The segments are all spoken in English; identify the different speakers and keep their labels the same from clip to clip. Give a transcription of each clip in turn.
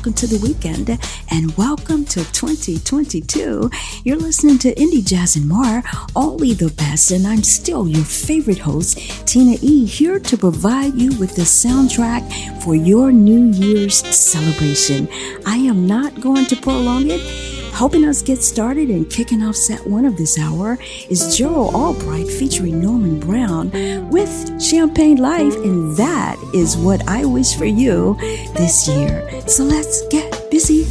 Speaker 1: Welcome to the weekend and welcome to 2022. You're listening to Indie Jazz and more, only the best, and I'm still your favorite host, Tina E, here to provide you with the soundtrack for your New Year's celebration. I am not going to prolong it. Helping us get started and kicking off set one of this hour is Gerald Albright featuring Norman Brown with Champagne Life, and that is what I wish for you this year. So let's get busy.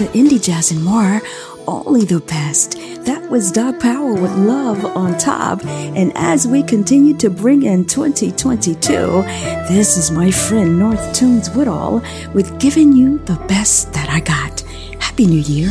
Speaker 2: To Indie Jazz and more, only the best. That was Doc Powell with Love on Top. And as we continue to bring in 2022, this is my friend North Tunes Woodall with giving you the best that I got. Happy New Year.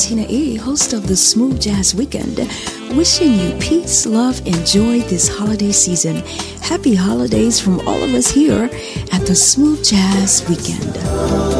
Speaker 2: Tina E, host of the Smooth Jazz Weekend, wishing you peace, love, and joy this holiday season. Happy holidays from all of us here at the Smooth Jazz Weekend.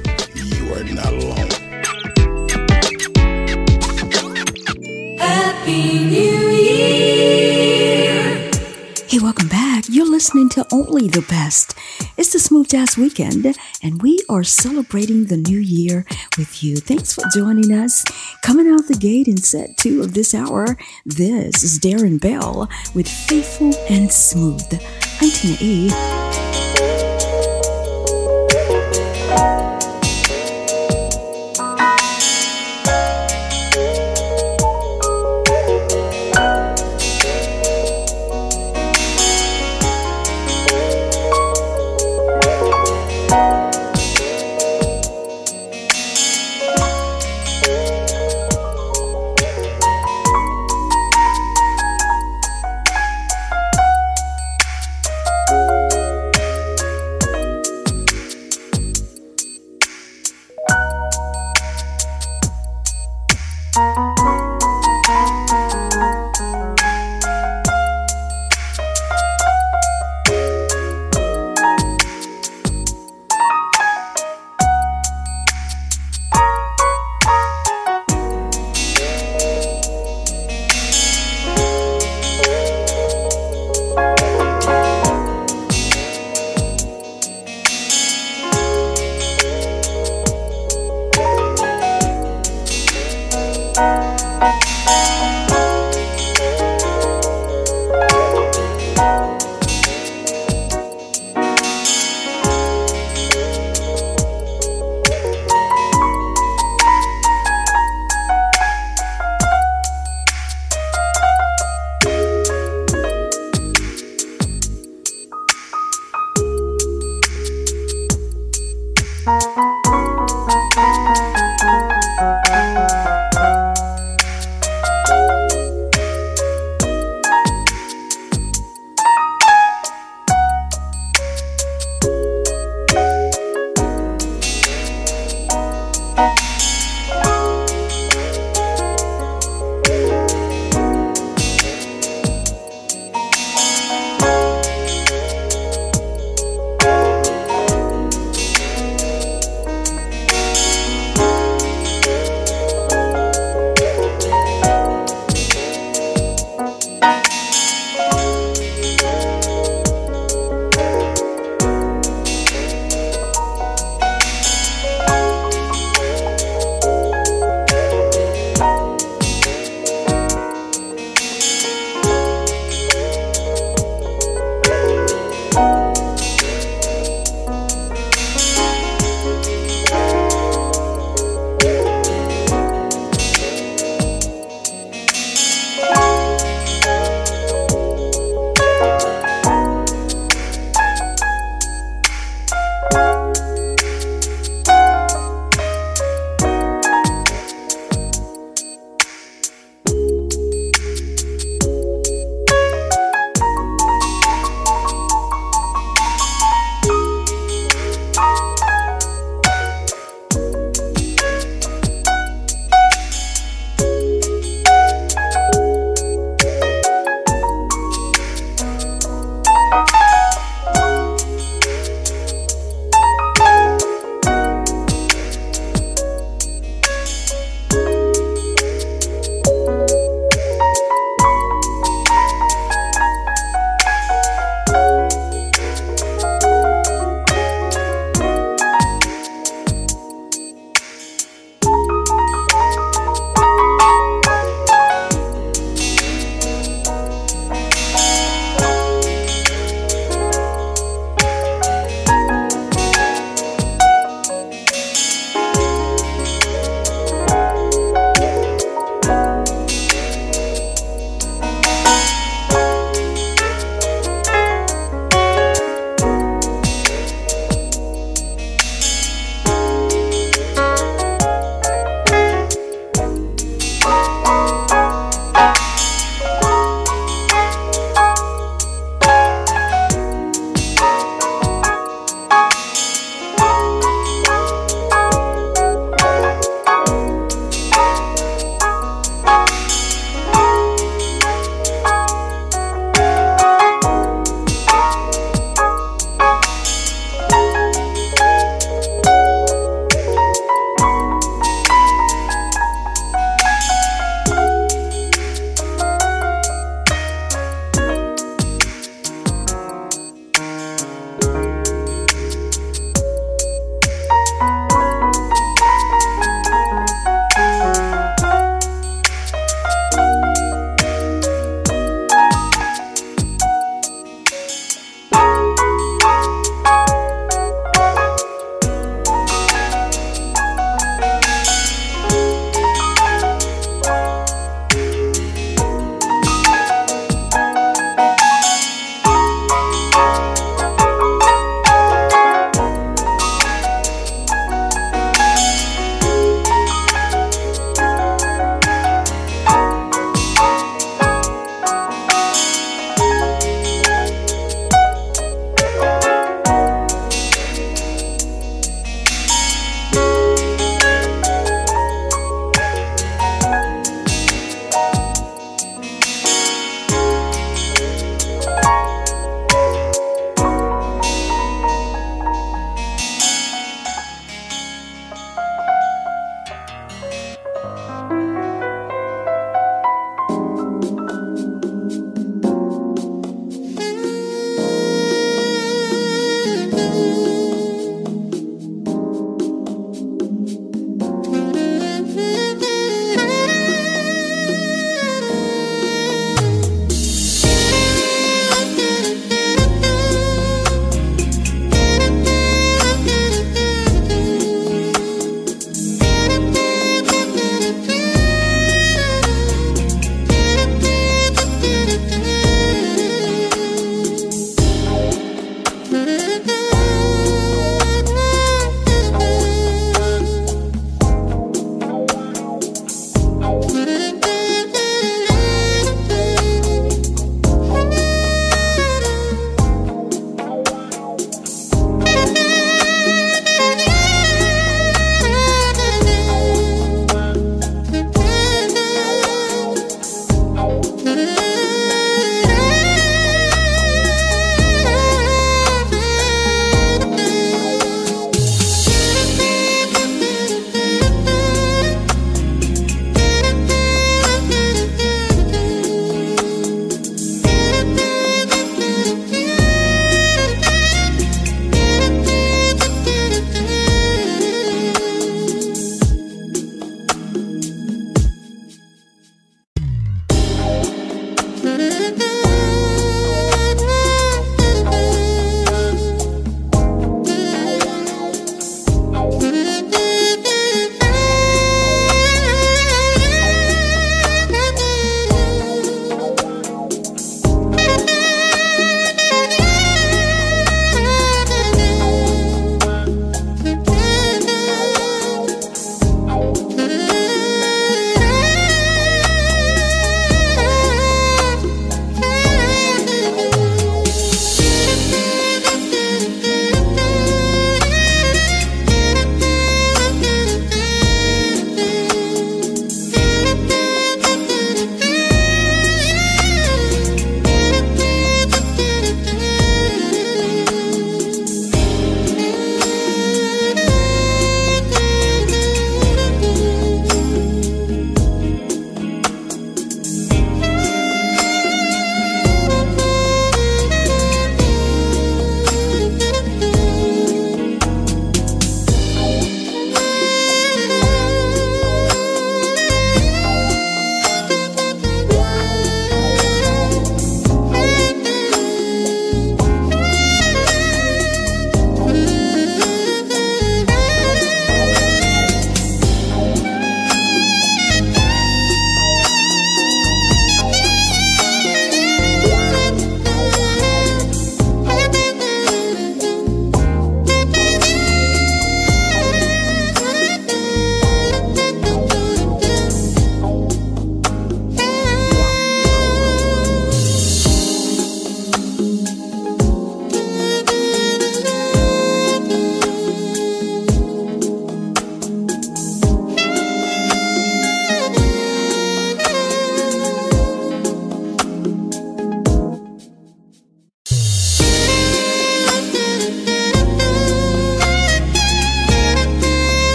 Speaker 2: Listening to Only the Best. It's the Smooth Jazz Weekend, and we are celebrating the new year with you. Thanks for joining us. Coming out the gate in set two of this hour, this is Deron Bell with Faithful and Smooth. I'm Tina E.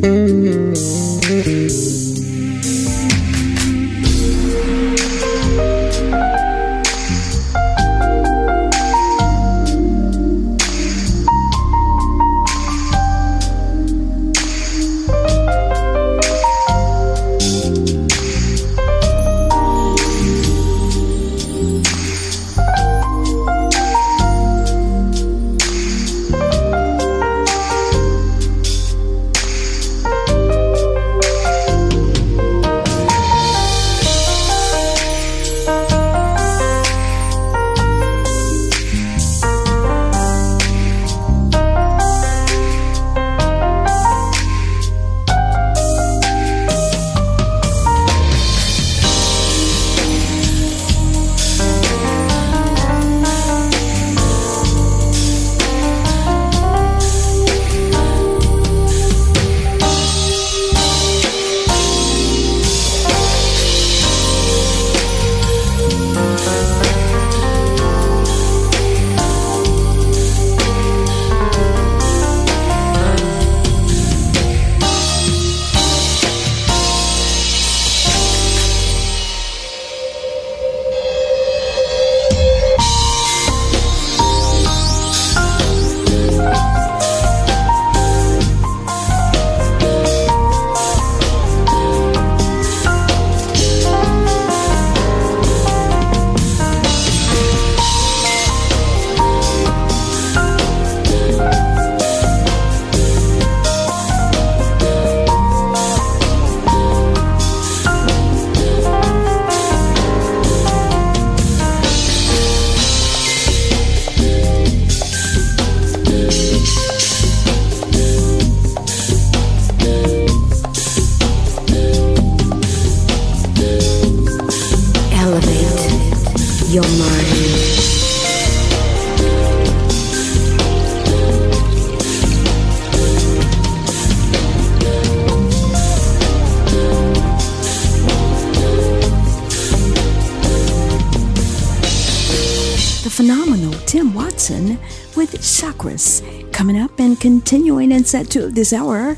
Speaker 2: Elevate continuing in set two of this hour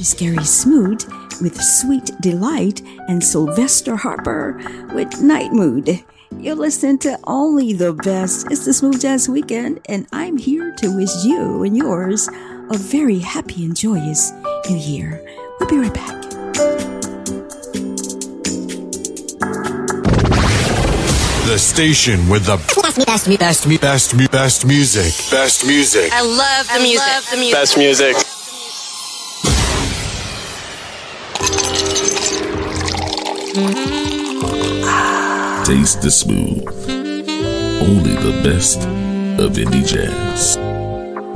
Speaker 2: is Gerry Smoot with Sweet Delight and Sylvester Harper with Night Mood. You're listening to only the best. It's the Smooth Jazz Weekend, and I'm here to wish you and yours a very happy and joyous new year. We'll be right back.
Speaker 3: The station with the best, best, best, best, best music. Best music.
Speaker 4: I love the music. the music.
Speaker 5: Best music. Mm-hmm.
Speaker 6: Taste the smooth. Only the best of indie jazz.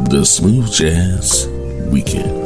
Speaker 6: The Smooth Jazz Weekend.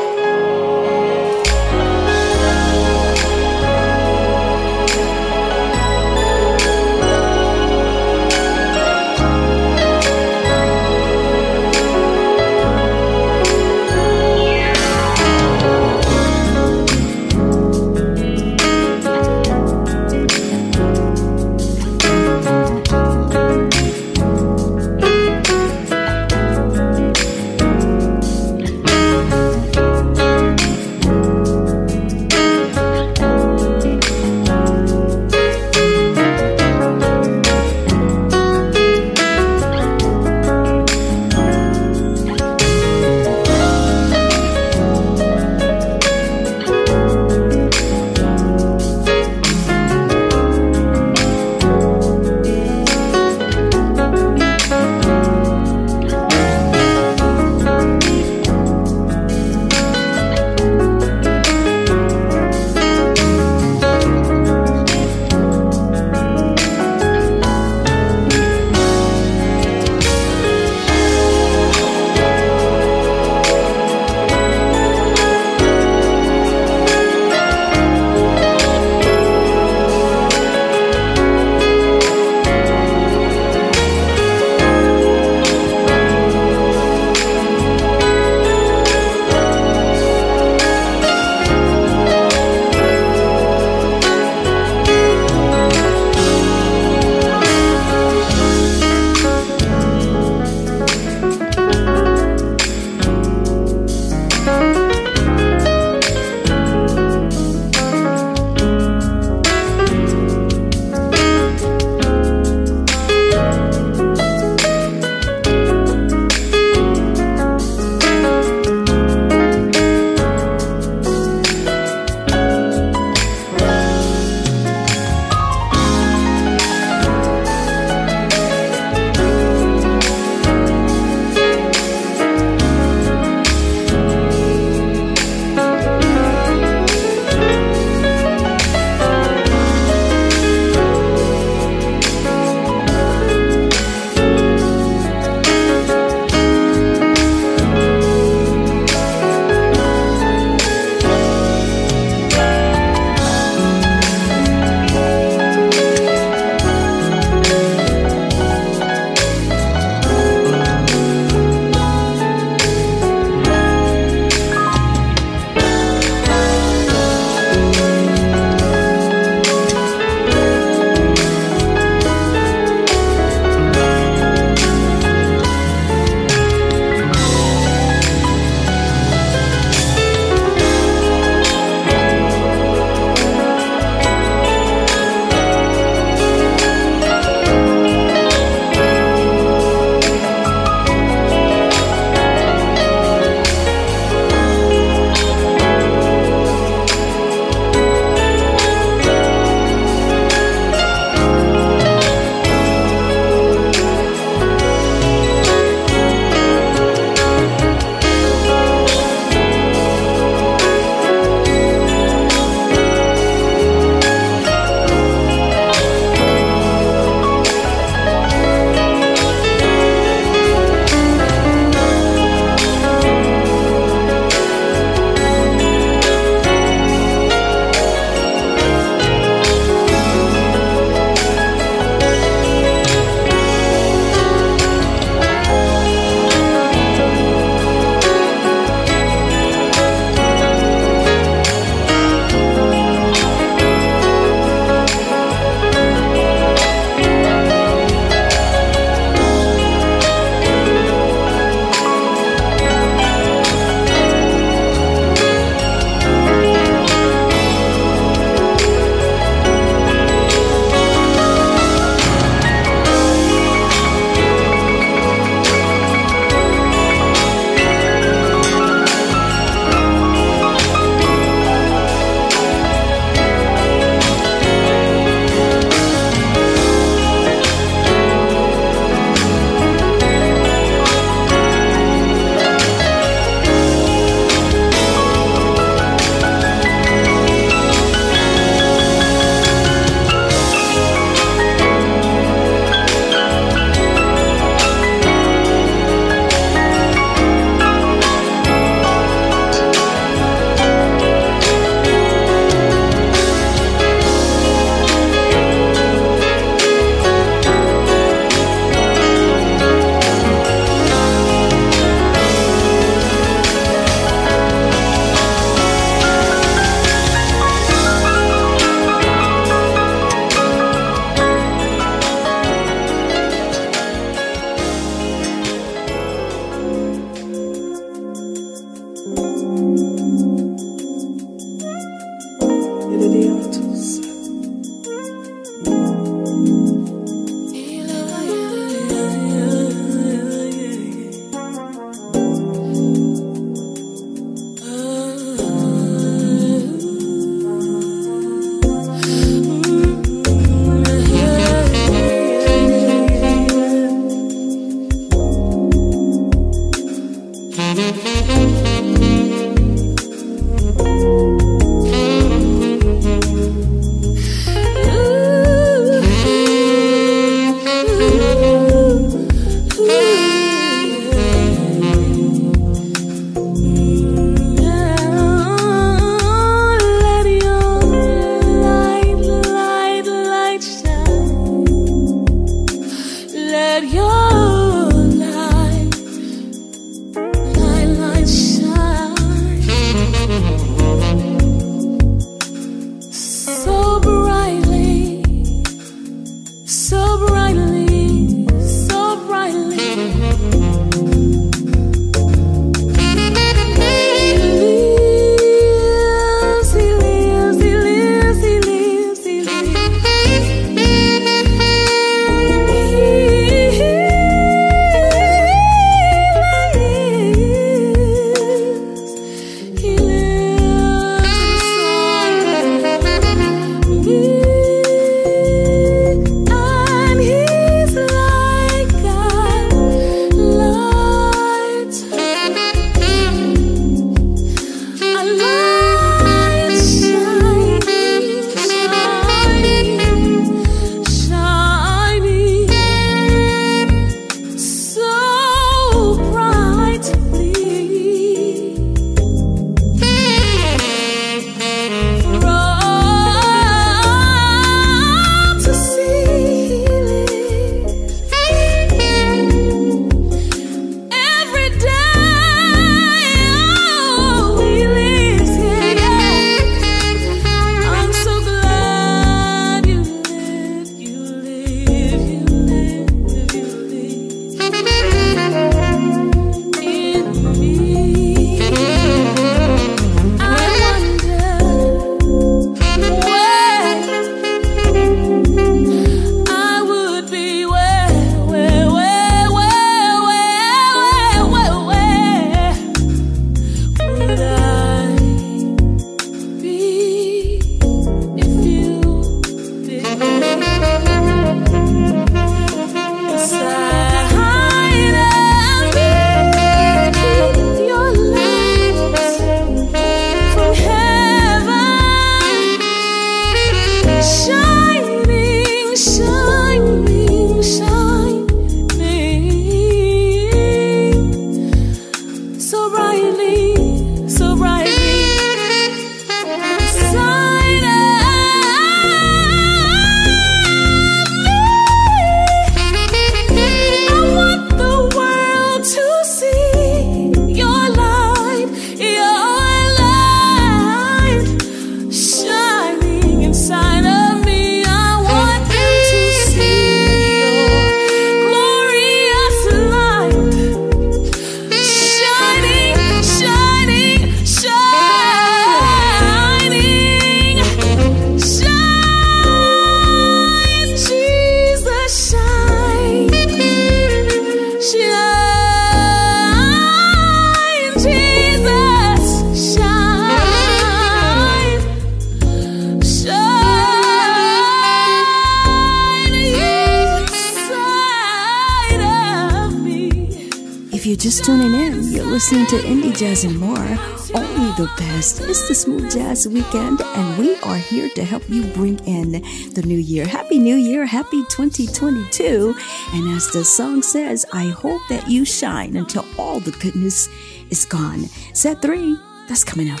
Speaker 2: You're just tuning in, you're listening to Indie Jazz and more. Only the best. It's the Smooth Jazz Weekend, and we are here to help you bring in the new year. Happy New Year, happy 2022. And as the song says, I hope that you shine until all the goodness is gone. Set three, that's coming up.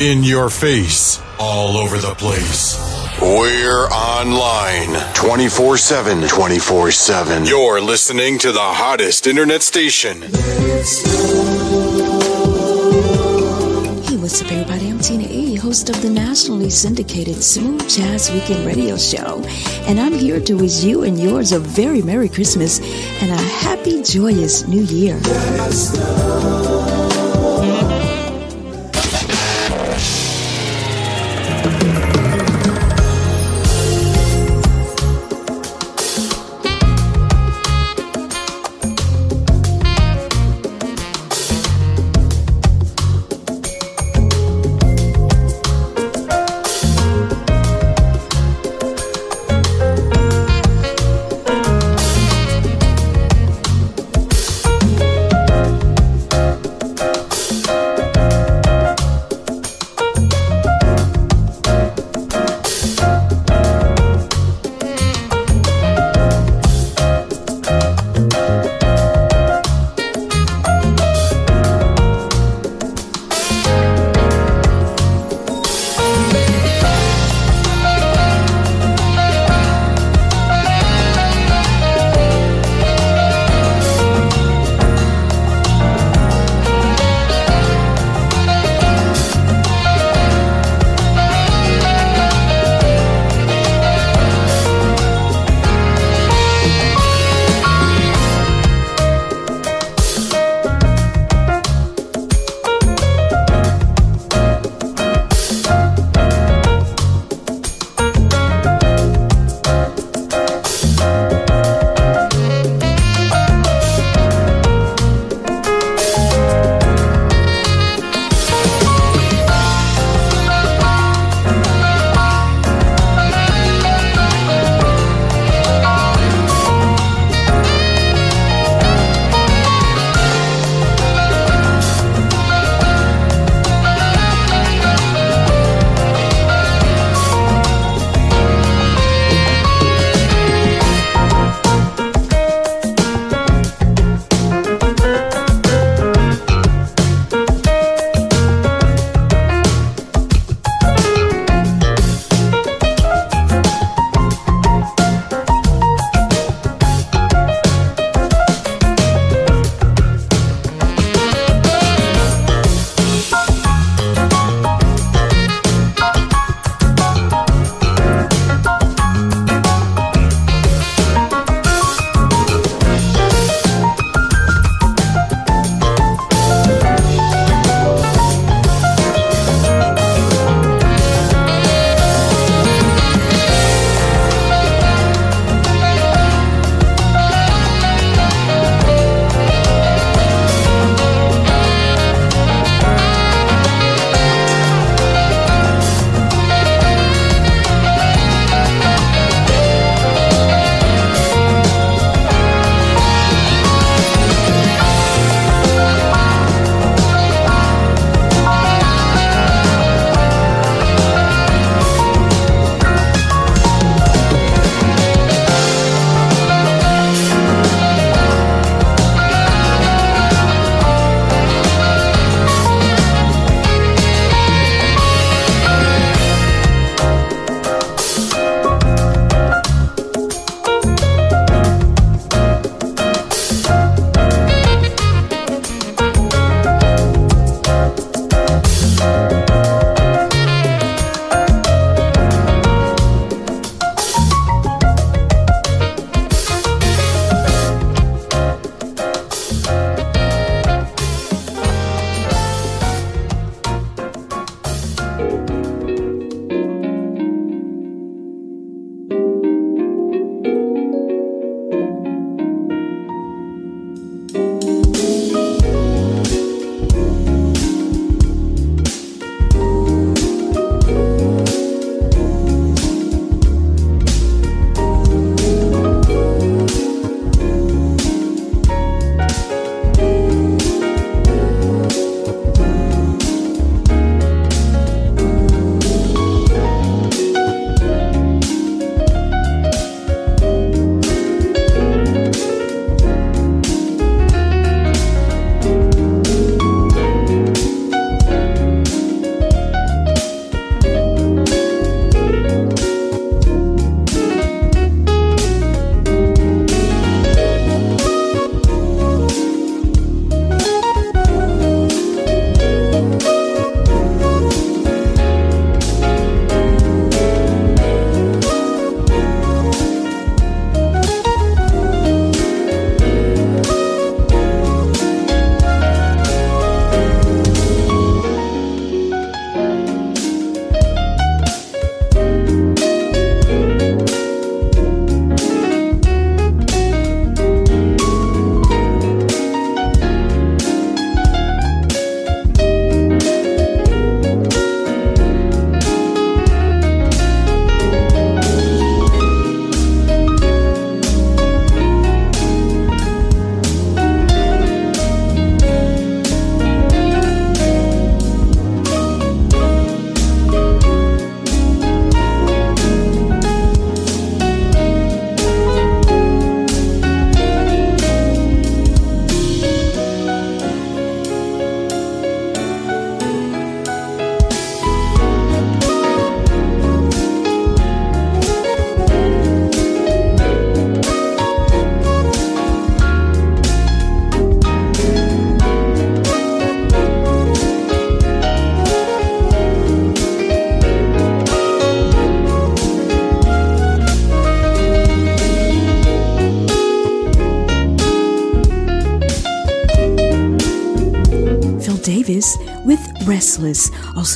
Speaker 3: In your face, all over the place. We're online 24 7. 24 7. You're listening to the hottest internet station.
Speaker 2: Hey, what's up, everybody? I'm Tina E, host of the nationally syndicated Smooth Jazz Weekend Radio Show. And I'm here to wish you and yours a very Merry Christmas and a happy, joyous New Year.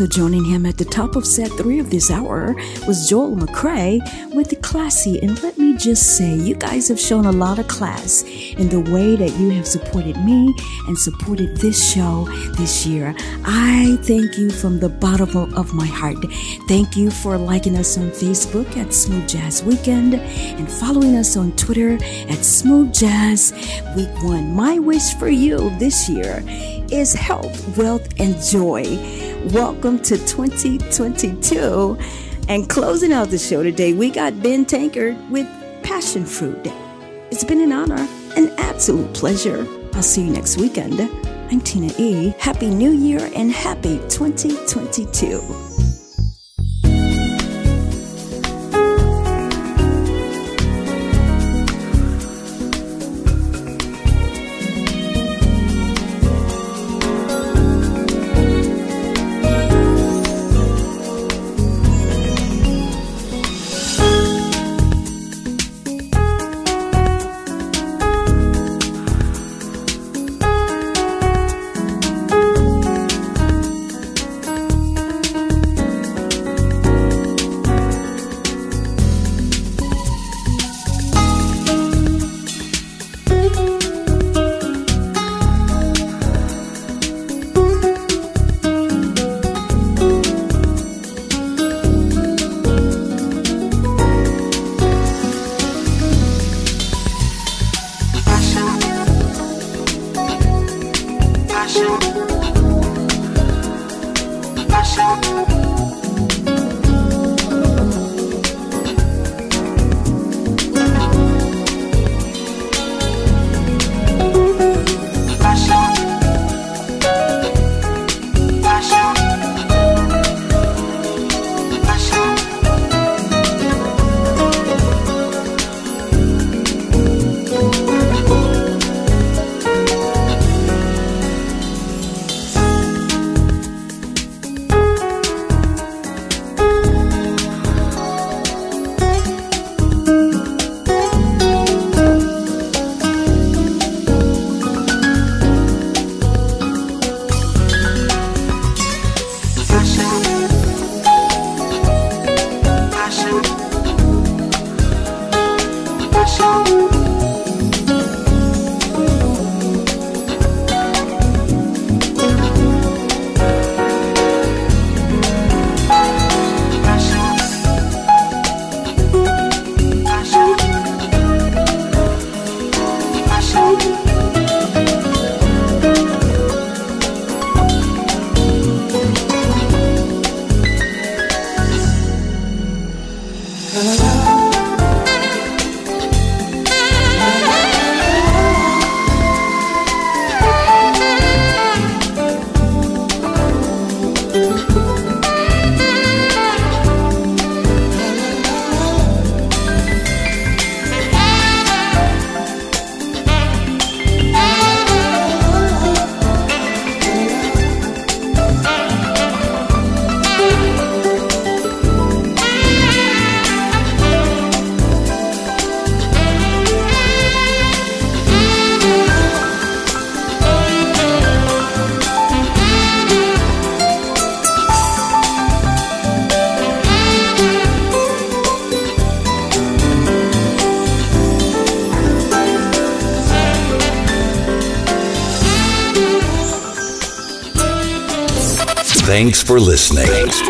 Speaker 2: Also joining him at the top of set three of this hour was Joel McCray with the Klassy. And let me just say, you guys have shown a lot of class in the way that you have supported me and supported this show this year. I thank you from the bottom of my heart. Thank you for liking us on Facebook at Smooth Jazz Weekend and following us on Twitter at Smooth Jazz Week One. My wish for you this year is health, wealth, and joy. Welcome to 2022. And closing out the show today, we got Ben Tankard with Passion Fruit. It's been an honor, an absolute pleasure. I'll see you next weekend. I'm Tina E. Happy New Year and happy 2022.
Speaker 3: For listening. Thanks